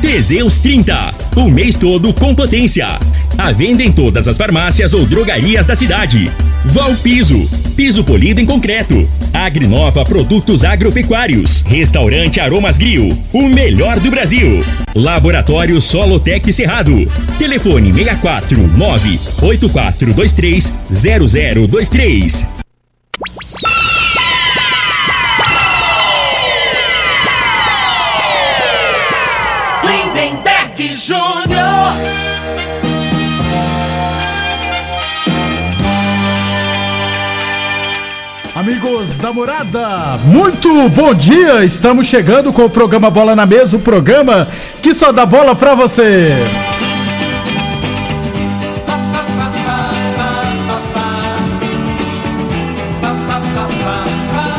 Teseus 30, o mês todo com potência. A venda em todas as farmácias ou drogarias da cidade. Val Piso, piso polido em concreto. Agrinova Produtos Agropecuários. Restaurante Aromas Grill, o melhor do Brasil. Laboratório Solotec Cerrado. Telefone 64 98423 0023. Júnior. Amigos da morada, muito bom dia! Estamos chegando com o programa Bola na Mesa o programa que só dá bola pra você.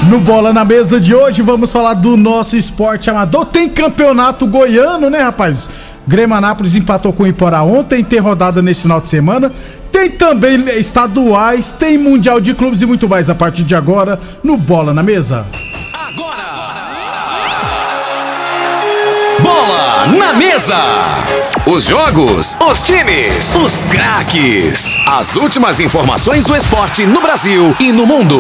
No Bola na Mesa de hoje vamos falar do nosso esporte amador. Tem campeonato goiano, né, rapaz? Grêmio Anápolis empatou com o Iporá ontem, tem rodada nesse final de semana. Tem também estaduais, tem Mundial de Clubes e muito mais a partir de agora no Bola na Mesa. Bola na mesa. Os jogos, os times, os craques. As últimas informações do esporte no Brasil e no mundo.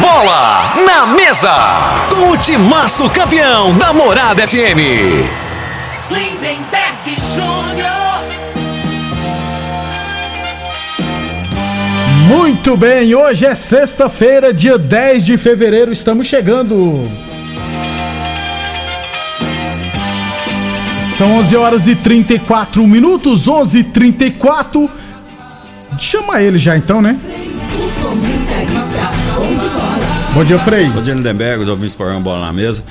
Bola na mesa. Com o timaço campeão da Morada FM. Lindenberg Júnior. Muito bem, hoje é sexta-feira, dia 10 de fevereiro, estamos chegando. São 11 horas e 34 minutos, 11 e 34 Chama ele já então, né? Bom dia, Frei. Bom dia, Lindenberg, os ouvintes por bola na mesa.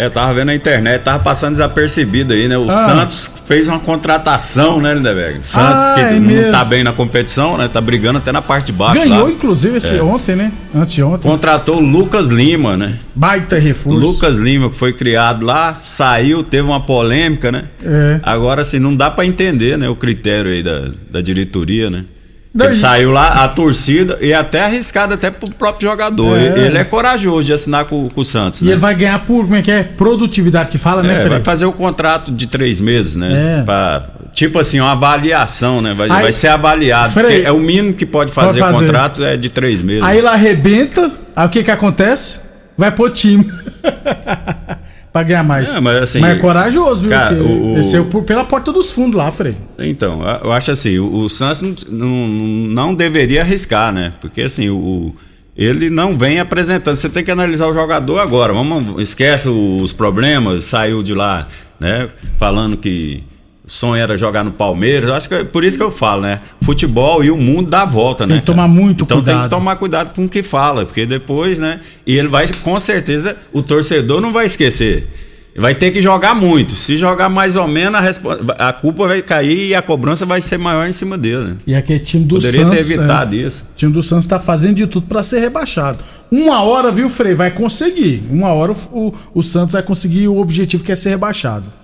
É, tava vendo na internet, tava passando desapercebido aí, né? O Ah. Santos fez uma contratação, né, Lindenberg? Santos Ah, que é não mesmo. tá bem na competição, né? Tá brigando até na parte de baixo Ganhou, lá. inclusive, esse É. ontem, né? Anteontem. Contratou o Lucas Lima, né? Baita reforço. Lucas Lima, que foi criado lá, saiu, teve uma polêmica, né? É. Agora, assim, não dá pra entender, né? O critério aí da, da diretoria, né? Daí- Ele saiu lá, a torcida, e até arriscado até pro próprio jogador. É. Ele é corajoso de assinar com, com o Santos, E né? ele vai ganhar por, como é que é? Produtividade que fala, né, É, Frei? vai fazer o contrato de três meses, né? É. Pra- tipo assim, uma avaliação, né? Vai, Aí- vai ser avaliado. Frei- porque é o mínimo que pode fazer, Pode fazer. contrato é de três meses. Aí ele arrebenta, aí o que que acontece? Vai pro time. pra ganhar mais. É, mas assim, é corajoso, viu? cara, o- Desceu por- pela porta dos fundos lá, Frei. Então, eu- acho assim, o, o Santos não, não, não deveria arriscar, né? Porque assim, o, ele não vem apresentando. Você tem que analisar o jogador agora. Vamos, esquece os problemas, saiu de lá, né? Falando que sonho era jogar no Palmeiras. Eu acho que é por isso que eu falo, né? Futebol e o mundo dá a volta, né? Tem que tomar muito então tem cuidado. que tomar cuidado com o que fala, porque depois, né? E ele vai, com certeza, o torcedor não vai esquecer. Vai ter que jogar muito. Se jogar mais ou menos, a, a culpa vai cair e a cobrança vai ser maior em cima dele. Né? E aquele time do Poderia Santos. ter evitado é, isso. O time do Santos tá fazendo de tudo pra ser rebaixado. Uma hora, viu, Frei? Vai conseguir. Uma hora o, o, o Santos vai conseguir o objetivo que é ser rebaixado.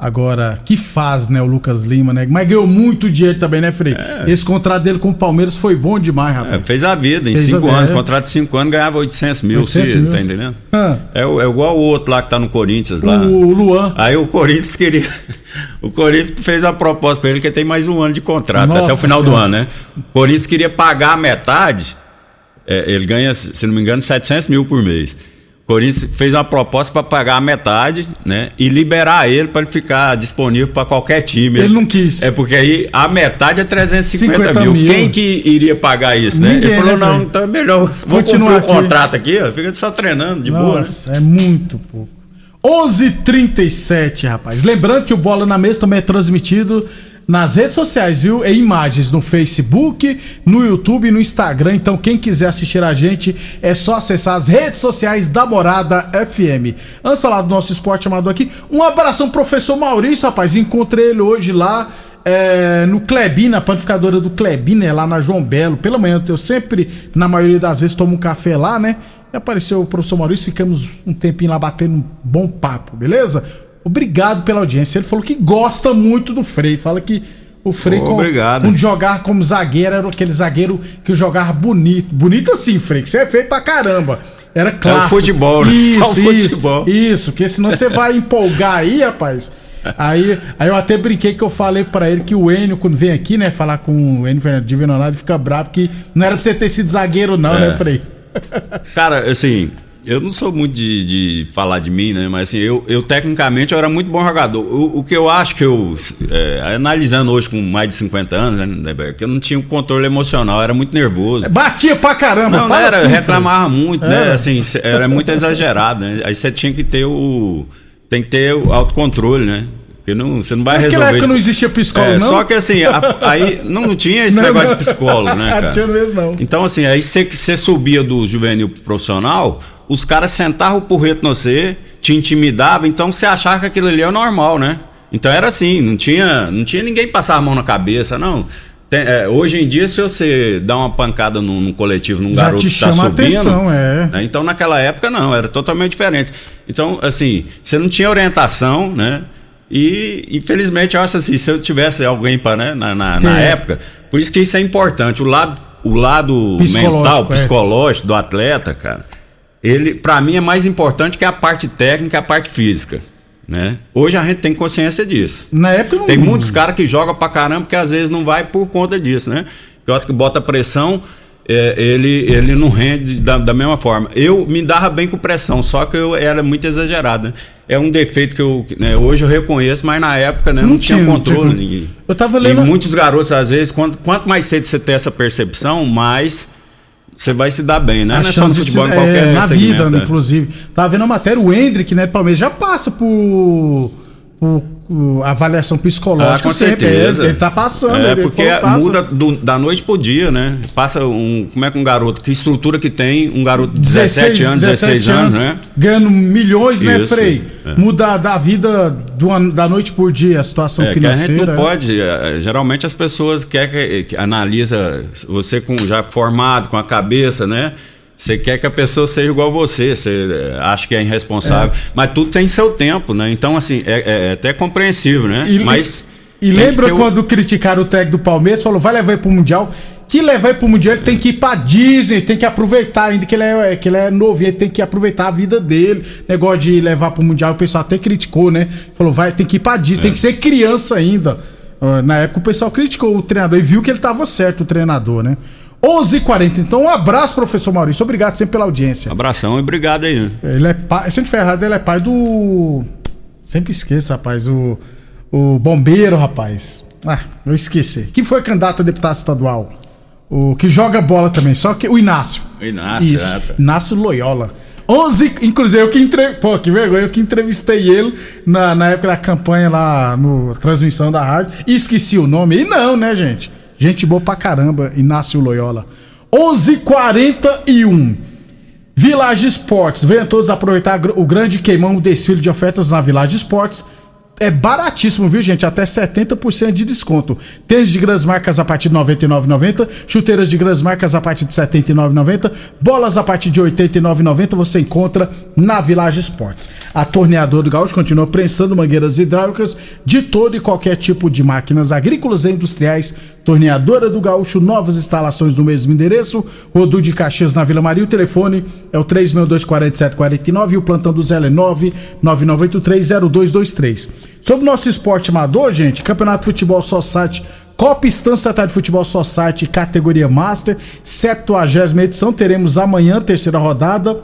Agora, que faz, né, o Lucas Lima, né? Mas ganhou muito dinheiro também, né, Frei? Esse contrato dele com o Palmeiras foi bom demais, É, rapaz. fez a vida, em Fez cinco anos, é. contrato de cinco anos, ganhava 800 mil, 800 se- mil. tá entendendo? Ah. É, o- é igual o outro lá que tá no Corinthians lá. O Luan. Aí o Corinthians queria. O Corinthians fez a proposta pra ele que tem mais um ano de contrato, Nossa até o final do Senhora. ano, né? O Corinthians queria pagar a metade. é, ele ganha, se não me engano, 700 mil por mês. Corinthians fez uma proposta para pagar a metade, né? E liberar ele para ele ficar disponível para qualquer time. Ele não quis. É porque aí a metade é 350 50 mil. mil. Quem que iria pagar isso, né? Ninguém, ele falou: né, não, então é melhor. Vou Continuar o aqui. contrato aqui, ó. Fica só treinando, de boa, né? Nossa, é muito pouco. 11:37, rapaz. Lembrando que o Bola na Mesa também é transmitido nas redes sociais, viu? Em imagens no Facebook, no YouTube e no Instagram. Então, quem quiser assistir a gente, é só acessar as redes sociais da Morada FM. Antes falar do nosso esporte amador aqui, um abração, professor Maurício, rapaz. Encontrei ele hoje lá é, no Klebin, na panificadora do Klebin, né, lá na João Belo. Pela manhã eu sempre, na maioria das vezes, tomo um café lá, né? E apareceu o professor Maurício, ficamos um tempinho lá batendo um bom papo, beleza? Obrigado pela audiência. Ele falou que gosta muito do Frei, fala que o Frei, obrigado. quando jogar como zagueiro, era aquele zagueiro que jogava bonito. Bonito assim, Frei, que você é feito pra caramba. Era clássico. futebol, né? Isso, Só o isso, futebol. isso, porque senão você vai empolgar aí, rapaz. Aí, aí eu até brinquei que eu falei pra ele que o Enio, quando vem aqui, né, falar com o Enio Fernandes de fica bravo que não era pra você ter sido zagueiro, não, É. né, Frei? Cara, assim, eu não sou muito de, de falar de mim, né? Mas assim, eu, eu tecnicamente eu era muito bom jogador. O, o que eu acho que eu, é, analisando hoje com mais de 50 anos, né, Beto, que eu não tinha um controle emocional, era muito nervoso. Batia pra caramba, Não, não era, assim, reclamava muito, né? Era. Assim, era muito exagerado, né? Aí você tinha que ter o. Tem que ter o autocontrole, né? Porque não, você não vai Frei. Naquela resolver. época não existia psicólogo, É, não? Só que assim, a- aí não tinha esse Não, negócio não. de psicólogo, né, cara? Tinha mesmo, não. Então, assim, aí você você subia do juvenil pro profissional, os caras sentavam o porreto no você, te intimidavam, então você achava que aquilo ali é normal, né? Então era assim, não tinha, não tinha ninguém passar a mão na cabeça, não. Tem- é, hoje em dia, se você dá uma pancada num, num coletivo, num Já garoto te que tá subindo. atenção, é. né? Então naquela época não, era totalmente diferente. Então, assim, você não tinha orientação, né? E infelizmente eu acho assim, se eu tivesse alguém para, né, na, na, na época, por isso que isso é importante. O lado, o lado Psicológico, mental, é. psicológico do atleta, cara, ele para mim é mais importante que a parte técnica, a parte física, né? Hoje a gente tem consciência disso. Na época não. Tem muitos caras que jogam pra caramba que às vezes não vai por conta disso, né? Que outro que bota pressão, é, ele, ele não rende da, da mesma forma. Eu me dava bem com pressão, só que eu era muito exagerado. né? É um defeito que eu né, hoje eu reconheço, mas na época né, não, Não tinha controle. tipo, ninguém. eu tava E lendo- muitos garotos, às vezes, quanto, quanto mais cedo você ter essa percepção, mais você vai se dar bem, né? A Não é só no chance de futebol, se- qualquer é, na segmento, vida, né? inclusive. Tava vendo a matéria, o Hendrick, né, Palmeiras, já passa por, por, por avaliação psicológica Ah, com certeza. Ele, tá passando. É, ele porque passa. muda do- da noite pro dia, né? Passa um. Como é que um garoto, que estrutura que tem, um garoto de 17 anos, 16 anos, né? Ganhando milhões, né, Isso, Frei? é. Muda da vida do da noite por dia, a situação É, que a gente financeira. não pode. é, Geralmente as pessoas quer que, que analisa você com já formado, com a cabeça, né? Você quer que a pessoa seja igual a você, você é, acha que é irresponsável, mas tudo tem seu tempo, né? Então, assim, é, é até compreensível, né? E, mas. e lembra o- quando criticaram o técnico do Palmeiras? Falou, vai levar ele pro Mundial. Que levar ele pro Mundial, ele tem que ir pra Disney, tem que aproveitar, ainda que ele é, que ele é novo, ele tem que aproveitar a vida dele. Negócio de levar pro Mundial, o pessoal até criticou, né? Falou, vai, tem que ir pra Disney, É. tem que ser criança ainda. Ah, Na época o pessoal criticou o treinador e viu que ele tava certo, o treinador, né? 11h40, então um abraço, professor Maurício. Obrigado sempre pela audiência. Abração e obrigado aí. né? Ele é pai. Sempre ferrado, ele é pai do. Sempre esqueço, rapaz. O, o bombeiro, rapaz. Ah, eu esqueci. Que foi candidato a deputado estadual. O que joga bola também, só que o Inácio. O Inácio, Isso. é, tá. Inácio Loyola. 11, inclusive eu que entre... Pô, que vergonha, eu que entrevistei ele na, na época da campanha lá no transmissão da rádio e esqueci o nome. E não, né, gente? Gente boa pra caramba, Inácio Loyola. 11:41. Village Esportes. Venham todos aproveitar o grande queimão, o desfile de ofertas na Village Esportes. É baratíssimo, viu, gente? Até 70% de desconto. Tênis de grandes marcas a partir de R$ 99,90. Chuteiras de grandes marcas a partir de R$ 79,90. Bolas a partir de R$ 89,90 você encontra na Village Esportes. A torneadora do Gaúcho continua prensando mangueiras hidráulicas de todo e qualquer tipo de máquinas agrícolas e industriais. Torneadora do Gaúcho, novas instalações no mesmo endereço. Rodu de Caxias na Vila Maria. O telefone é o 3624749 e o plantão do Zé é 999830223. Sobre o nosso esporte amador, gente, Campeonato Futebol Society, Copa Estância Tarde Futebol Society, categoria Master, 70 edição. Teremos amanhã, terceira rodada.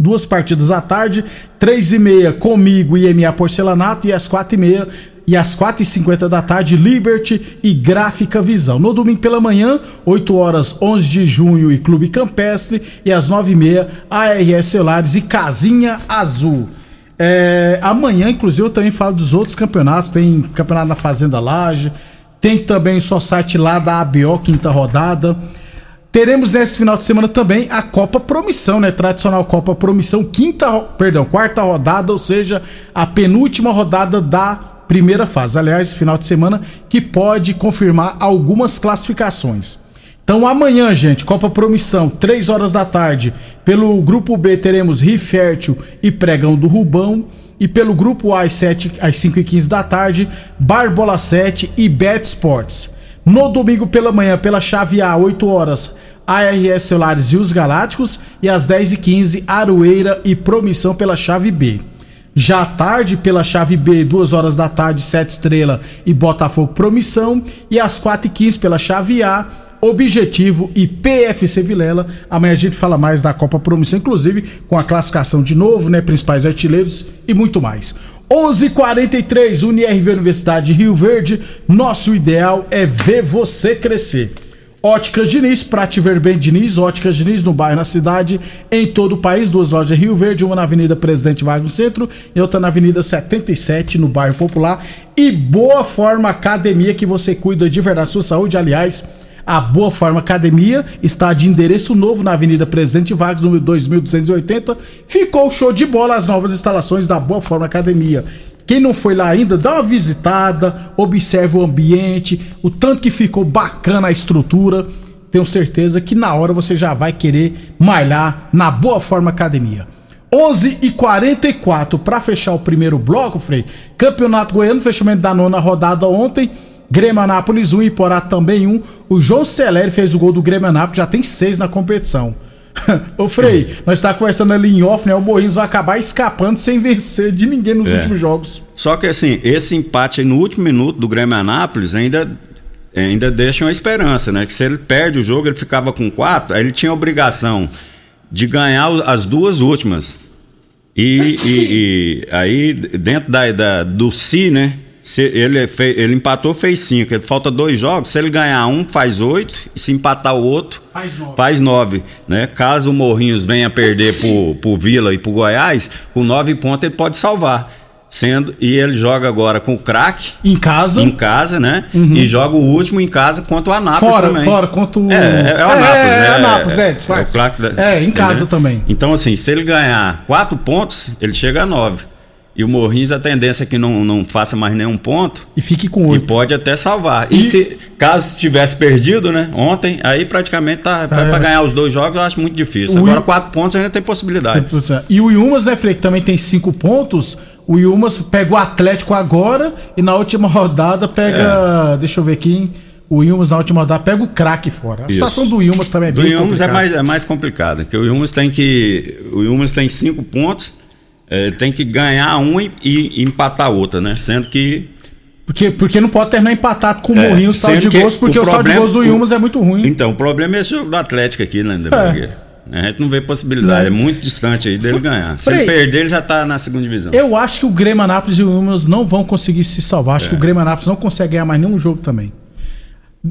Duas partidas à tarde, três e meia comigo e MA Porcelanato e às quatro e meia e às quatro e cinquenta da tarde Liberty e Gráfica Visão. No domingo pela manhã, 8 horas 11 de junho e Clube Campestre e às nove e meia ARS Celulares e Casinha Azul. É, amanhã, inclusive, eu também falo dos outros campeonatos. Tem campeonato na Fazenda Laje, tem também só site lá da ABO, quinta rodada. Teremos nesse final de semana também a Copa Promissão, né? Tradicional Copa Promissão, quinta, perdão, quarta rodada, ou seja, a penúltima rodada da primeira fase. Aliás, final de semana que pode confirmar algumas classificações. Então amanhã, gente, Copa Promissão, 3 horas da tarde. Pelo grupo B teremos Rio Fértil e Pregão do Rubão. E pelo grupo A às, 7, às 5 e 15 da tarde, Barbola 7 e Bet Sports. No domingo pela manhã, pela chave A, 8 horas, ARS Celulares e os Galácticos. E às 10 e 15 Aroeira e Promissão pela chave B. Já à tarde, pela chave B, 2 horas da tarde, 7 Estrela e Botafogo Promissão. E às 4 e 15 pela chave A, Objetivo e PFC Vilela. Amanhã a gente fala mais da Copa Promissão, inclusive com a classificação de novo, né? Principais artilheiros e muito mais. 11:43 UniRV Universidade Rio Verde. Nosso ideal é ver você crescer. Óticas Diniz, pra te ver bem Diniz, Óticas Diniz no bairro, na cidade, em todo o país, duas lojas Rio Verde, uma na Avenida Presidente Vargas no centro e outra na Avenida 77 no bairro Popular. E Boa Forma Academia, que você cuida de verdade da sua saúde, aliás, a Boa Forma Academia está de endereço novo na Avenida Presidente Vargas, número 2280. Ficou show de bola as novas instalações da Boa Forma Academia. Quem não foi lá ainda, dá uma visitada, observe o ambiente, o tanto que ficou bacana a estrutura. Tenho certeza que na hora você já vai querer malhar na Boa Forma Academia. 11 e 44 para fechar o primeiro bloco, Frei. Campeonato Goiano, fechamento da nona rodada ontem. Grêmio Anápolis 1 um, e Porá também 1. Um. O João Celeri fez o gol do Grêmio Anápolis, já tem seis na competição. Ô Frei, nós estávamos conversando ali em off, né? O Morrinhos vai acabar escapando sem vencer de ninguém nos é. últimos jogos. Só que assim, esse empate no último minuto do Grêmio Anápolis ainda, ainda deixa uma esperança, né? Que se ele perde o jogo, ele ficava com quatro, aí ele tinha a obrigação de ganhar as duas últimas. E, e, e aí, dentro da, da, do si, né? Se ele, fez, ele empatou, fez cinco. Ele falta dois jogos. Se ele ganhar um, faz oito. E se empatar o outro, faz nove. Faz nove né? Caso o Morrinhos venha perder pro, pro Vila e pro Goiás, com nove pontos ele pode salvar. Sendo, e ele joga agora com o craque. Em casa. Em casa, né? Uhum. E joga o último em casa contra o Anápolis fora, também. Fora, contra o. É, é, é o Anápolis, é, é, é, Anápolis, é, é, é, é, em casa também. Então, assim, se ele ganhar quatro pontos, ele chega a nove. E o Morrinhos, a tendência é que não, não faça mais nenhum ponto. E fique com oito. E pode até salvar. E, e se caso tivesse perdido, né? Ontem, aí praticamente tá, tá para ganhar os dois jogos, eu acho muito difícil. O Agora, I... quatro pontos ainda tem possibilidade. E o Yumas, né, Frei, que também tem cinco pontos. O Yumas pega o Atlético agora e na última rodada pega. É. Deixa eu ver aqui. O Ilmas na última rodada pega o craque fora. A Isso. situação do Ilmas também é do bem Do Ilmas é mais, é mais complicada, porque o Ilmas tem que. O Ilmas tem cinco pontos é, tem que ganhar um e, e, empatar outra, né? Sendo que. Porque, porque não pode terminar empatado com o é, Morrinho saldo de gols, porque o, o saldo de gols do Ilmas é muito ruim. Então, o problema é esse jogo do Atlético aqui, né, é. A gente não vê possibilidade, é muito distante aí dele ganhar. Se Frei, ele perder, ele já tá na segunda divisão. Eu acho que o Grêmio Anápolis e o Ilmas não vão conseguir se salvar. Acho é. que o Grêmio Anápolis não consegue ganhar mais nenhum jogo também.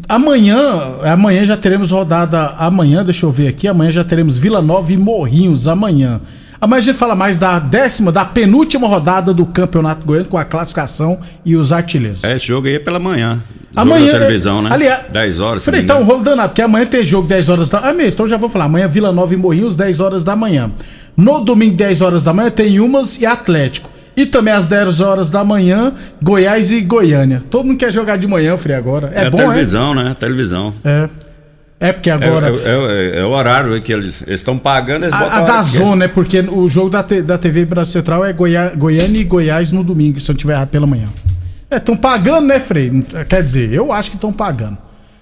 Amanhã, amanhã já teremos rodada. Amanhã, deixa eu ver aqui. Amanhã já teremos Vila Nova e Morrinhos. Amanhã. Amanhã a gente fala mais da décima, da penúltima rodada do Campeonato Goiano com a classificação e os artilheiros. É, esse jogo aí é pela manhã. Amanhã. Jogo televisão, né? Aliás, 10 horas. Falei, tá um rolo danado, porque amanhã tem jogo 10 horas da. Ah, mesmo, então já vou falar. Amanhã Vila Nova e Morrinhos, 10 horas da manhã. No domingo, 10 horas da manhã, tem Umas e Atlético. E também às 10 horas da manhã, Goiás e Goiânia. Todo mundo quer jogar de manhã, Frei, agora. É, é bom, televisão, é? né? Televisão. É. É porque agora. É, é, é, é o horário que eles estão pagando, eles a, a da zona, né? Porque o jogo da, da TV Brasil Central é Goiá, Goiânia e Goiás no domingo, se eu não tiver errado pela manhã. É, estão pagando, né, Frei? Quer dizer, eu acho que estão pagando.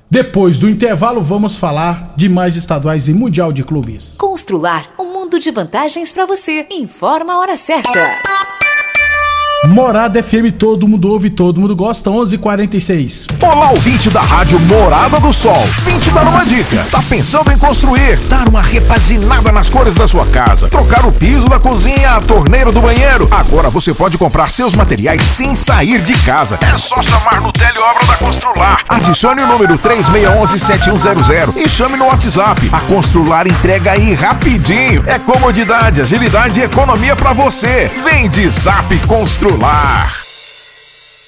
Depois do intervalo, vamos falar de mais estaduais e mundial de clubes. Constrular um mundo de vantagens para você. Informa a hora certa. Morada FM, todo mundo ouve, todo mundo gosta, 11:46. Olá, ouvinte da Rádio Morada do Sol. Vim te dar uma dica. Tá pensando em construir, dar uma repaginada nas cores da sua casa, trocar o piso da cozinha, a torneira do banheiro? Agora você pode comprar seus materiais sem sair de casa. É só chamar no Teleobra da Constrular. Adicione o número 3611-7100 e chame no WhatsApp. A Constrular entrega aí rapidinho. É comodidade, agilidade e economia para você. Vem de Zap Constrular. celular.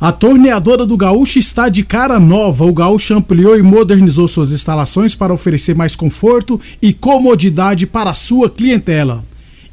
A torneadora do Gaúcho está de cara nova. O Gaúcho ampliou e modernizou suas instalações para oferecer mais conforto e comodidade para a sua clientela.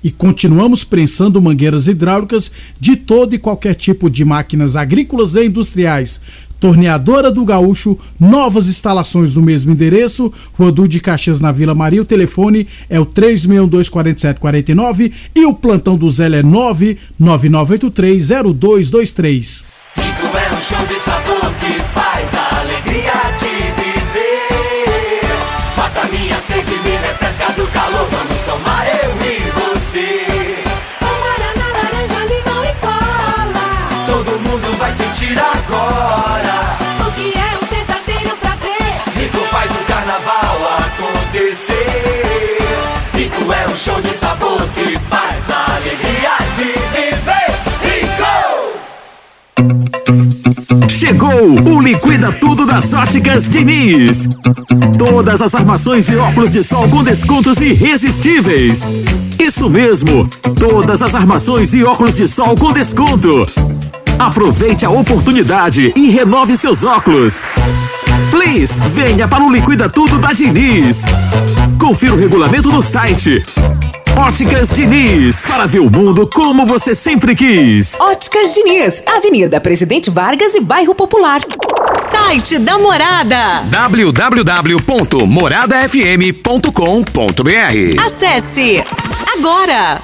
E continuamos prensando mangueiras hidráulicas de todo e qualquer tipo de máquinas agrícolas e industriais. Torneadora do Gaúcho, novas instalações no mesmo endereço, Rodu de Caxias na Vila Maria. O telefone é o 3624749 e o plantão do Zé é 999830223. Rico é um show de sabor que faz a alegria de viver. Mata minha sede, me refresca do calor. Vamos tomar eu e você. Guaraná, laranja, limão e cola. Todo mundo vai sentir agora. Rico é um show de sabor que faz a alegria de viver. Rico! Chegou o Liquida Tudo das Óticas Diniz. Todas as armações e óculos de sol com descontos irresistíveis. Isso mesmo, todas as armações e óculos de sol com desconto. Aproveite a oportunidade e renove seus óculos. Please, venha para o Liquida Tudo da Diniz. Confira o regulamento no site. Óticas Diniz, para ver o mundo como você sempre quis. Óticas Diniz, Avenida Presidente Vargas e Bairro Popular. Site da Morada. www.moradafm.com.br Acesse agora.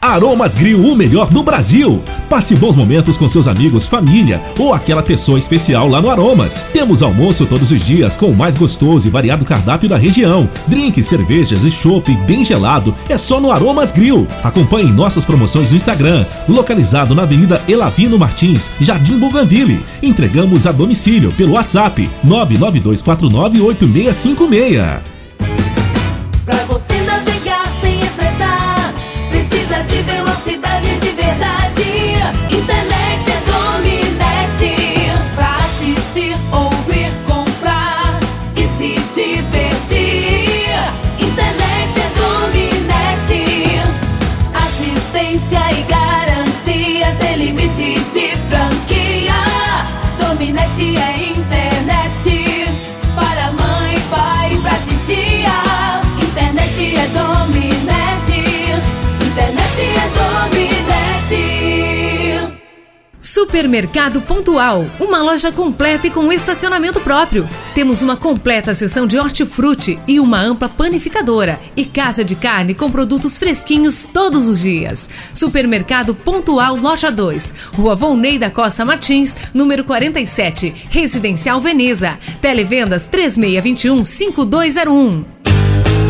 Aromas Grill, o melhor do Brasil. Passe bons momentos com seus amigos, família ou aquela pessoa especial lá no Aromas. Temos almoço todos os dias com o mais gostoso e variado cardápio da região. Drinks, cervejas e chopp bem gelado é só no Aromas Grill. Acompanhe nossas promoções no Instagram, localizado na Avenida Elavino Martins, Jardim Bougainville. Entregamos a domicílio pelo WhatsApp 992498656. Precisa Supermercado Pontual, uma loja completa e com estacionamento próprio. Temos uma completa seção de hortifruti e uma ampla panificadora e casa de carne com produtos fresquinhos todos os dias. Supermercado Pontual Loja 2, Rua Volney da Costa Martins, número 47, Residencial Veneza. Televendas 3621 5201.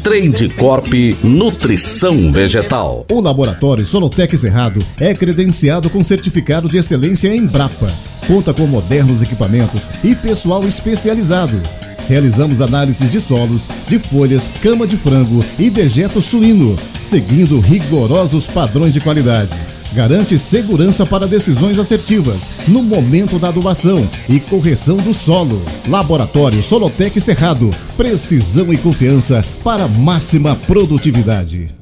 Trade Corp Nutrição Vegetal. O laboratório Solotec Cerrado é credenciado com certificado de excelência em Brapa. Conta com modernos equipamentos e pessoal especializado. Realizamos análises de solos, de folhas, cama de frango e dejeto suíno, seguindo rigorosos padrões de qualidade. Garante segurança para decisões assertivas no momento da adubação e correção do solo. Laboratório Solotec Cerrado. Precisão e confiança para máxima produtividade.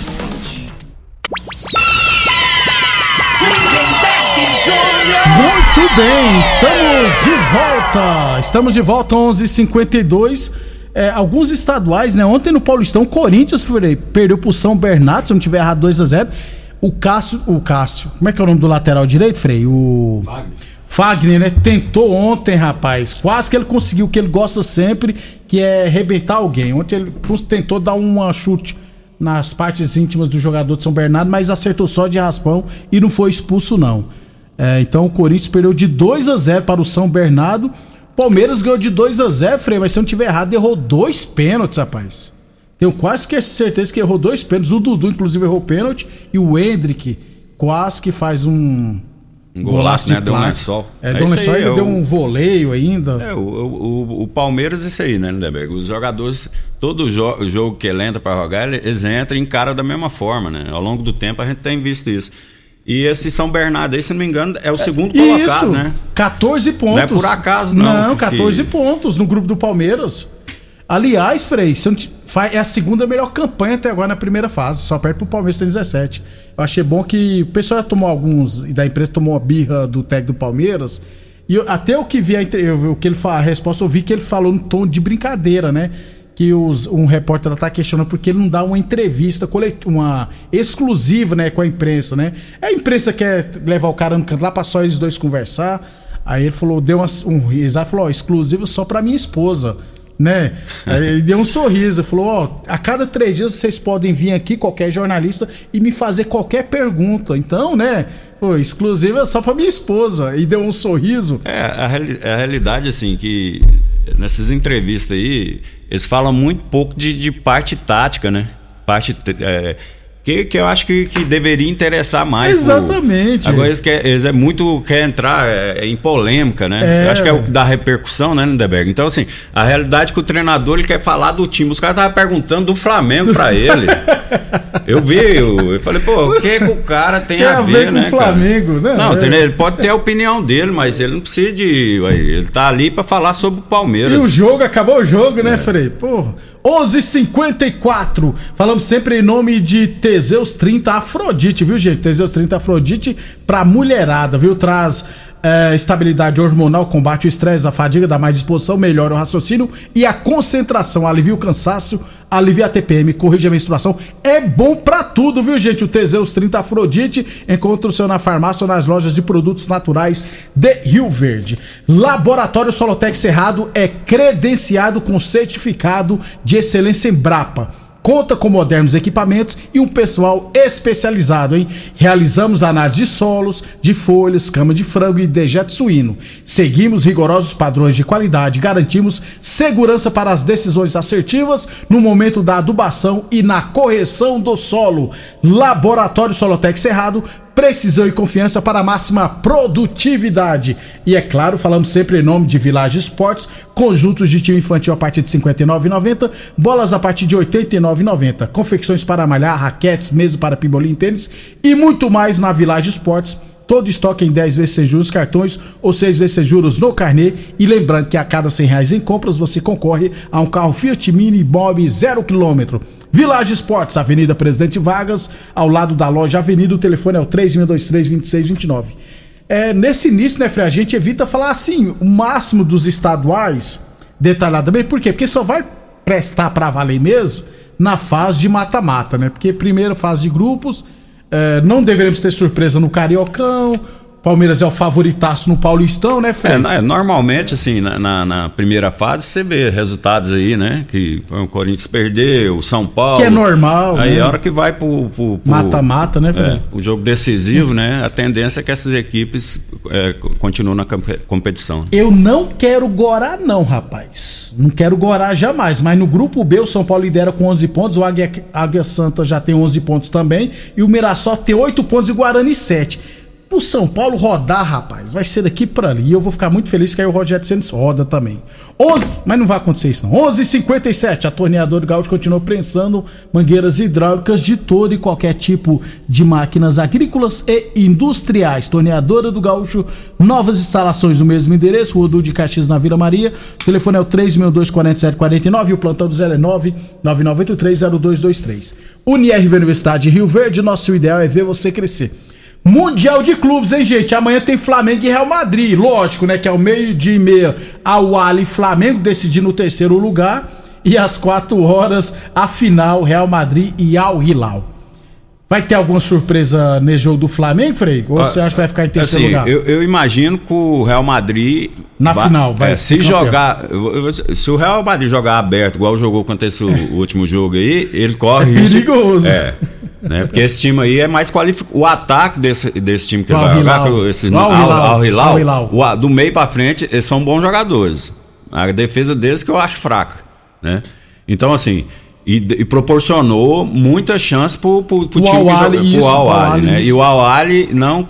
Muito bem, estamos de volta. Estamos de volta 11:52. É, alguns estaduais, né? Ontem no Paulistão, o Corinthians Frei, perdeu pro São Bernardo, se não tiver errado, 2 a 0. O Cássio, o Cássio, como é que é o nome do lateral direito, Frei? O Fagner, né? Tentou ontem, rapaz. Quase que ele conseguiu o que ele gosta sempre, que é arrebentar alguém. Ontem ele tentou dar um chute nas partes íntimas do jogador de São Bernardo, mas acertou só de raspão e não foi expulso, não. É, então o Corinthians perdeu de 2 a 0 para o São Bernardo. Palmeiras ganhou de 2 a 0 Frei, mas se eu não tiver errado, errou dois pênaltis, rapaz. Tenho quase que certeza que errou dois pênaltis. O Dudu, inclusive, errou pênalti. E o Hendrick quase que faz um. Um golaço, né? Deu um lençol. É, deu um lençol e é deu um voleio ainda. É, o, o, o Palmeiras, isso aí, né, Lindeberg? Os jogadores, todo jo jogo que ele entra pra jogar, ele- eles entram e encaram da mesma forma, né? Ao longo do tempo a gente tem visto isso. E esse São Bernardo aí, se não me engano, é o segundo colocado, Isso, né? 14 pontos. Não é por acaso, não, Não, que- 14 pontos no grupo do Palmeiras. Aliás, Frei, é a segunda melhor campanha até agora na primeira fase. Só perto pro Palmeiras tem 17. Eu achei bom que o pessoal já tomou alguns, e da empresa tomou a birra do técnico do Palmeiras. E eu- até o que vi a, eu- o que ele fala, a resposta, eu vi que ele falou no tom de brincadeira, né? Que os- um repórter tá questionando porque ele não dá uma entrevista colet- uma exclusiva, né, com a imprensa, né? A imprensa quer levar o cara no canto lá pra só eles dois conversar. Aí ele falou, deu uma- um risado, falou, ó, exclusivo só pra minha esposa, né? Aí ele deu um sorriso, falou, ó, a cada três dias vocês podem vir aqui, qualquer jornalista, e me fazer qualquer pergunta. Então, né, pô, exclusiva só pra minha esposa. E deu um sorriso. É, a, reali- a realidade, assim, que nessas entrevistas aí, eles falam muito pouco de, de parte tática, né? Parte. é, que, que eu acho que, que deveria interessar mais. pro- Exatamente. Agora eles, quer, eles é muito quer entrar é, em polêmica, né? É. Eu acho que é o que dá repercussão, né, Lindeberg? Então, assim, a realidade é que o treinador ele quer falar do time. Os caras estavam perguntando do Flamengo pra ele. eu vi, eu, eu falei, pô, o que, que o cara tem, Tem a ver, com né? o Flamengo, né? Não, É. ele pode ter a opinião dele, mas ele não precisa de. Ele tá ali pra falar sobre o E Palmeiras. o jogo, acabou o jogo, né, Frei? Porra. 11:54. Falamos sempre em nome de Teseus 30 Afrodite, viu, gente? Teseus 30 Afrodite pra mulherada, viu? Traz é, estabilidade hormonal, combate o estresse, a fadiga, dá mais disposição, melhora o raciocínio e a concentração, alivia o cansaço, alivia a TPM, corrige a menstruação. É bom pra tudo, viu, gente? O Teseus 30 Afrodite encontra o seu na farmácia ou nas lojas de produtos naturais de Rio Verde. Laboratório Solotec Cerrado é credenciado com certificado de excelência em Brapa. Conta com modernos equipamentos e um pessoal especializado, hein? Realizamos análise de solos, de folhas, cama de frango e dejeto suíno. Seguimos rigorosos padrões de qualidade, garantimos segurança para as decisões assertivas no momento da adubação e na correção do solo. Laboratório Solotec Cerrado precisão e confiança para máxima produtividade. E é claro, falamos sempre em nome de Village Esportes, conjuntos de time infantil a partir de R$ 59,90, bolas a partir de R$ 89,90, confecções para malhar, raquetes, mesa para pimbolim, tênis e muito mais na Village Esportes. Todo estoque em 10 vezes sem juros cartões ou 6 vezes sem juros no carnê. E lembrando que a cada 100 reais em compras você concorre a um carro Fiat Mini Bob 0 km. Village Esportes, Avenida Presidente Vargas, ao lado da loja Avenida, o telefone é o 3623-2629. É, nesse início, né, Frei, a gente evita falar assim, o máximo dos estaduais, detalhadamente, por quê? Porque só vai prestar pra valer mesmo na fase de mata-mata, né? Porque primeira fase de grupos, é, não deveremos ter surpresa no Cariocão, Palmeiras é o favoritaço no Paulistão, né, Frei? É, na- normalmente, assim, na, na- na primeira fase, você vê resultados aí, né? Que o Corinthians perdeu, o São Paulo. Que é normal, Aí né? a hora que vai pro. Mata-mata, né, Fred? é, o jogo decisivo, né? A tendência é que essas equipes é, na competição. Eu não quero gorar, não, rapaz. Não quero gorar jamais. Mas no grupo B, o São Paulo lidera com 11 pontos. O Águia, Águia Santa já tem 11 pontos também. E o Mirassol tem 8 pontos e o Guarani 7. O São Paulo rodar, rapaz, vai ser daqui pra ali. E eu vou ficar muito feliz que aí o Rogério Santos roda também. 11, mas não vai acontecer isso não. 11:57. A torneadora do Gaúcho continua prensando mangueiras hidráulicas de todo e qualquer tipo de máquinas agrícolas e industriais. Torneadora do Gaúcho, novas instalações no mesmo endereço, Rodu de Caxias na Vila Maria. O telefone é o 3624749 e o plantão do 09 99830223. UniRV Universidade de Rio Verde, nosso ideal é ver você crescer. Mundial de Clubes, hein, gente? Amanhã tem Flamengo e Real Madrid. Lógico, né? Que é o meio-dia e meia ao Ali Flamengo decidindo o terceiro lugar. E às quatro horas, a final, Real Madrid e Al Hilal. Vai ter alguma surpresa nesse jogo do Flamengo, Frei? Ou você acha que vai ficar em terceiro Assim, lugar? eu, eu imagino que o Real Madrid. Na final, vai é, se jogar. Se o Real Madrid jogar aberto, igual jogou contra esse o último jogo aí, ele corre. É risco- perigoso. É. Né? Porque esse time aí é mais qualificado. O ataque desse, desse time que ele vai jogar, Al-Hilal. que esses O Al-Hilal. Al- Al-Hilal, Al-Hilal. o a- do meio pra frente, eles são bons jogadores. A defesa deles que eu acho fraca. Né? Então, assim. E, e proporcionou muita chance pro, pro, pro O time que joga, isso, pro Al-Ahly, né? isso. E o Al-Ahly não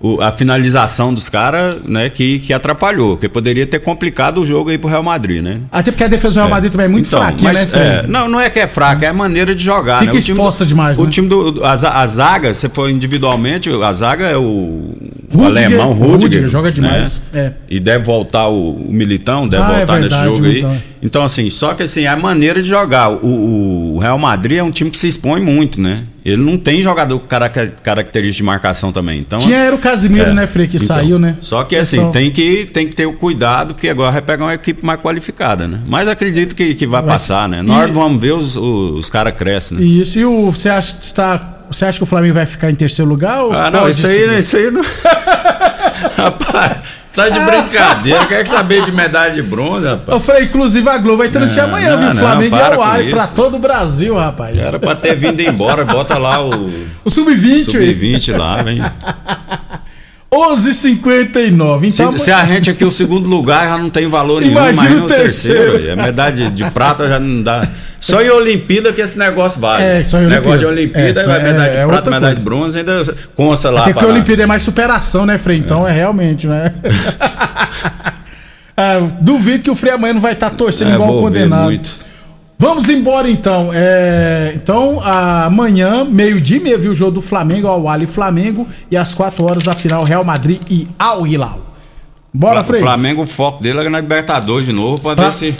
o- a finalização dos caras, né, que, que atrapalhou, que poderia ter complicado o jogo aí pro Real Madrid, né? Até porque a defesa do Real Madrid também é muito Então, fraquinha, mas, né, é, não, não é que é fraca, é a maneira de jogar. Fica né? O time do- exposta demais, O né? time do. A, a zaga, se for individualmente, a zaga é o, o Rudiger, alemão Rudiger. Rudiger, joga demais, né? é. E deve voltar o, o Militão, deve Ah, é voltar verdade, nesse jogo o aí. Militão. Então, assim, só que assim, é a maneira de jogar. O, o Real Madrid é um time que se expõe muito, né? Ele não tem jogador com característica de marcação também. Então, Tinha era o Casimiro, é. né, Frei, que Então, saiu, né? Só que assim, Pessoal- tem que, tem que ter o cuidado, porque agora vai pegar uma equipe mais qualificada, né? Mas acredito que, que vai Vai passar, ser- né? Na hora E- vamos ver os, os, os caras crescem, né? Isso, e o, você acha que está. Você acha que o Flamengo vai ficar em terceiro lugar? Ah, não, isso aí, isso aí não. rapaz, você tá de brincadeira, quer saber de medalha de bronze, rapaz? Eu falei, inclusive a Globo vai transmitir Não, amanhã, não, viu? não, Flamengo e para Al com Ahly pra todo o Brasil, rapaz. Era pra ter vindo embora, bota lá o. O Sub-20, Sub-20 lá, vem. 11:59. Se, Então, se a gente aqui, o segundo lugar, já não tem valor nenhum, Imagina imagina o o terceiro. terceiro. A medalha de, de prata já não dá. Só em Olimpíada que esse negócio vale. É, só em Negócio de. Olimpíada, É, vai medalha é- de é prata, medalha de bronze, ainda consta lá. Até porque pra- a Olimpíada é mais superação, né, Frei? Então é realmente, né? Ah, duvido que o Frei amanhã não vai estar torcendo É, igual um condenado. muito. Vamos embora então. É, então, amanhã, meio-dia, e meia, viu o jogo do Flamengo, ao Ali Flamengo, e às 4 horas a final Real Madrid e Al Hilal. Bora, O Frei. Flamengo, o foco dele é na Libertadores de novo, pra Tá. ver se,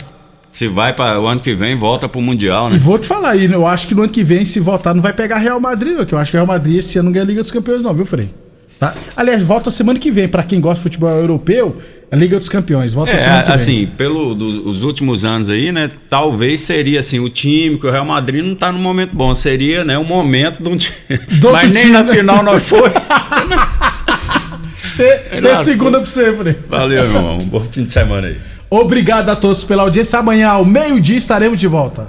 se vai para o ano que vem, volta pro Mundial, E né? vou te falar aí, eu acho que no ano que vem, se voltar, não vai pegar Real Madrid, não, que eu acho que o Real Madrid esse ano não ganha a Liga dos Campeões, não, viu, Frei? Tá? Aliás, volta semana que vem, pra quem gosta de futebol europeu, a Liga dos Campeões. Volta semana que É, vem. assim, pelos últimos anos aí, né? Talvez seria assim, o time, que o Real Madrid não tá num momento bom. Seria, né, o momento de um time. Mas nem time, na né? final nós foi. Lascou. segunda pra você, Frei. Valeu, meu irmão. Um bom fim de semana aí. Obrigado a todos pela audiência. Amanhã, ao meio-dia, estaremos de volta.